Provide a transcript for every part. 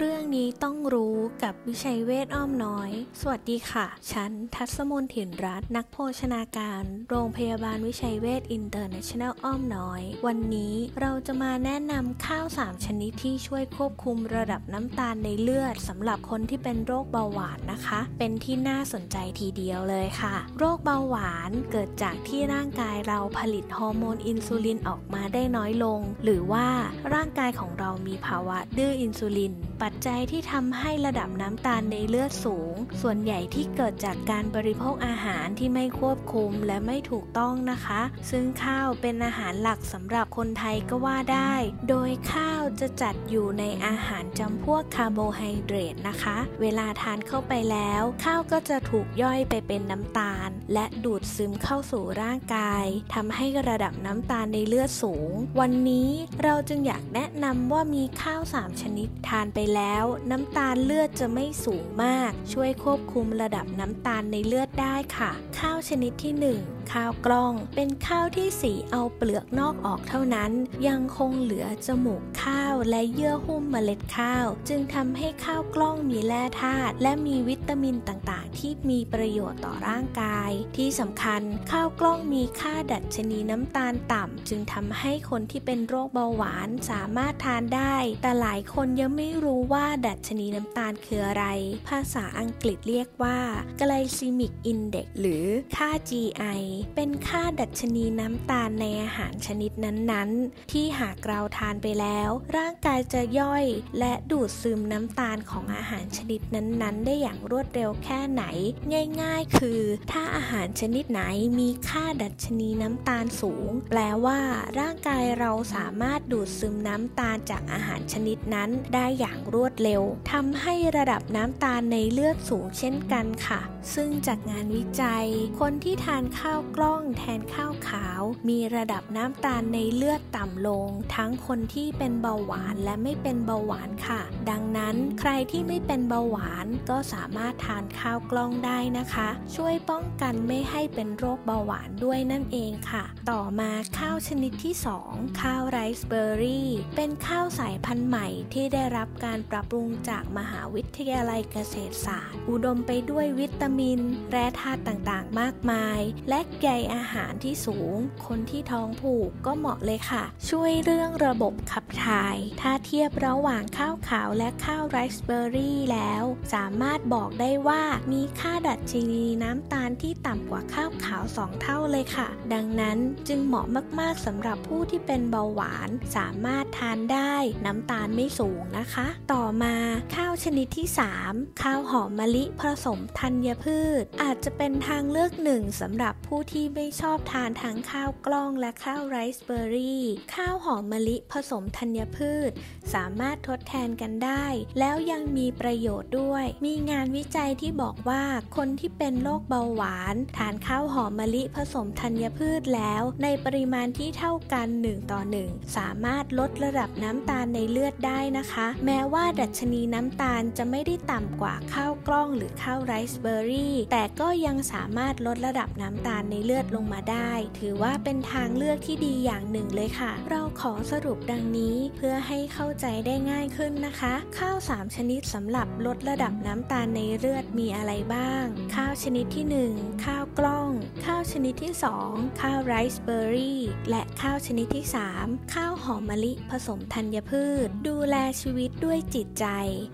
เรื่องนี้ต้องรู้กับวิชัยเวชอ้อมน้อย สวัสดีค่ะ ฉันทัศมนถิ่นรัตน์นักโภชนาการ โรงพยาบาลวิชัยเวชอินเตอร์เนชั่นแนลอ้อมน้อย วันนี้เราจะมาแนะนำข้าว 3 ชนิดที่ช่วยควบคุมระดับน้ำตาลในเลือดสำหรับคนที่เป็นโรคเบาหวานนะคะ เป็นที่น่าสนใจทีเดียวเลยค่ะ โรคเบาหวานเกิดจากที่ร่างกายเราผลิตฮอร์โมนอินซูลินออกมาได้น้อยลง หรือว่าร่างกายของเรามีภาวะดื้ออินซูลินปััจจัยที่ทำให้ระดับน้ำตาลในเลือดสูง ส่วนใหญ่ที่เกิดจากการบริโภคอาหารที่ไม่ควบคุมและไม่ถูกต้องนะคะ ซึ่งข้าวเป็นอาหารหลักสำหรับคนไทยก็ว่าได้ โดยข้าวจะจัดอยู่ในอาหารจำพวกคาร์โบไฮเดรตนะคะ เวลาทานเข้าไปแล้ว ข้าวก็จะถูกย่อยไปเป็นน้ำตาล และดูดซึมเข้าสู่ร่างกายทำให้ระดับน้ำตาลในเลือดสูง วันนี้เราจึงอยากแนะนำว่ามีข้าว 3 ชนิดทานไปแล้วน้ำตาลเลือดจะไม่สูงมาก ช่วยควบคุมระดับน้ำตาลในเลือดได้ค่ะ ข้าวชนิดที่ 1ข้าวกล้องเป็นข้าวที่สีเอาเปลือกนอกออกเท่านั้น ยังคงเหลือจมูกข้าวและเยื่อหุ้มเมล็ดข้าว จึงทำให้ข้าวกล้องมีแร่ธาตุและมีวิตามินต่าง ที่มีประโยชน์ต่อร่างกาย ที่สำคัญข้าวกล้องมีค่าดัชนีน้ำตาลต่ำ จึงทำให้คนที่เป็นโรคเบาหวานสามารถทานได้ แต่หลายคนยังไม่รู้ว่าดัชนีน้ำตาลคืออะไร ภาษาอังกฤษเรียกว่า glycemic index หรือค่า GI เป็นค่าดัชนีน้ำตาลในอาหารชนิดนั้นๆ ที่หากเราทานไปแล้ว ร่างกายจะย่อย และดูดซึมน้ำตาลของอาหารชนิดนั้นๆ ได้อย่างรวดเร็วแค่ไหนง่ายๆ คือ ถ้าอาหารชนิดไหนมีค่าดัชนีน้ำตาลสูง แปลว่า ร่างกายเราสามารถดูดซึมน้ำตาลจากอาหารชนิดนั้นได้อย่างรวดเร็วทำให้ระดับน้ำตาลในเลือดสูงเช่นกันค่ะ ซึ่งจากงานวิจัย คนที่ทานข้าวกล้องแทนข้าวขาว มีระดับน้ำตาลในเลือดต่ำลง ทั้งคนที่เป็นเบาหวานและไม่เป็นเบาหวานค่ะ ดังนั้นใครที่ไม่เป็นเบาหวานก็สามารถทานข้าวกล้องได้นะคะ ช่วยป้องกันไม่ให้เป็นโรคเบาหวานด้วยนั่นเองค่ะ ต่อมาข้าวชนิดที่ 2 ข้าวไรซ์เบอร์รี่ เป็นข้าวสายพันธุ์ใหม่ที่ได้รับการปรับปรุงจากมหาวิทยาลัยเกษตรศาสตร์ อุดมไปด้วยวิตามิน แร่ธาตุต่างๆ มากมาย และใยอาหารที่สูง คนที่ท้องผูกก็เหมาะเลยค่ะ ช่วยเรื่องระบบขับถ่าย ถ้าเทียบระหว่างข้าวขาวและข้าวไรซ์เบอร์รี่แล้ว สามารถบอกได้ว่ามีค่าดัชนีน้ำตาลที่ต่ำกว่าข้าวขาว 2 เท่าเลยค่ะ ดังนั้นจึงเหมาะมากๆสำหรับผู้ที่เป็นเบาหวาน สามารถทานได้น้ำตาลไม่สูงนะคะ ต่อมาข้าวชนิดที่ 3 ข้าวหอมมะลิผสมธัญพืช อาจจะเป็นทางเลือกหนึ่งสำหรับผู้ที่ไม่ชอบทานทั้งข้าวกล้องและข้าวไรซ์เบอร์รี่ ข้าวหอมมะลิผสมธัญพืช สามารถทดแทนกันได้ แล้วยังมีประโยชน์ด้วย มีงานวิจัยที่บอกว่าคนที่เป็นโรคเบาหวาน ทานข้าวหอมมะลิผสมธัญพืชแล้ว ในปริมาณที่เท่ากัน 1 ต่อ 1 สามารถลดระดับน้ำตาลในเลือดได้นะคะ แม้ว่าดัชนีน้ำตาลจะไม่ได้ต่ำกว่าข้าวกล้องหรือข้าวไรซ์เบอร์รี่ แต่ก็ยังสามารถลดระดับน้ำตาลในเลือดลงมาได้ ถือว่าเป็นทางเลือกที่ดีอย่างหนึ่งเลยค่ะ เราขอสรุปดังนี้เพื่อให้เข้าใจได้ง่ายขึ้นนะคะ ข้าว 3 ชนิดสำหรับลดระดับน้ำตาลในเลือดมีอะไรบ้าง ข้าวชนิดที่ 1 ข้าวกล้อง ข้าวชนิดที่ 2 ข้าวไรซ์เบอร์รี่ และข้าวชนิดที่ 3 ข้าวหอมมะลิผสมธัญพืช ดูแลชีวิตด้วยจิตใจ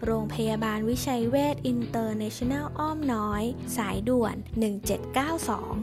โรงพยาบาลวิชัยเวชอินเตอร์เนชั่นแนลอ้อมน้อย สายด่วน 1792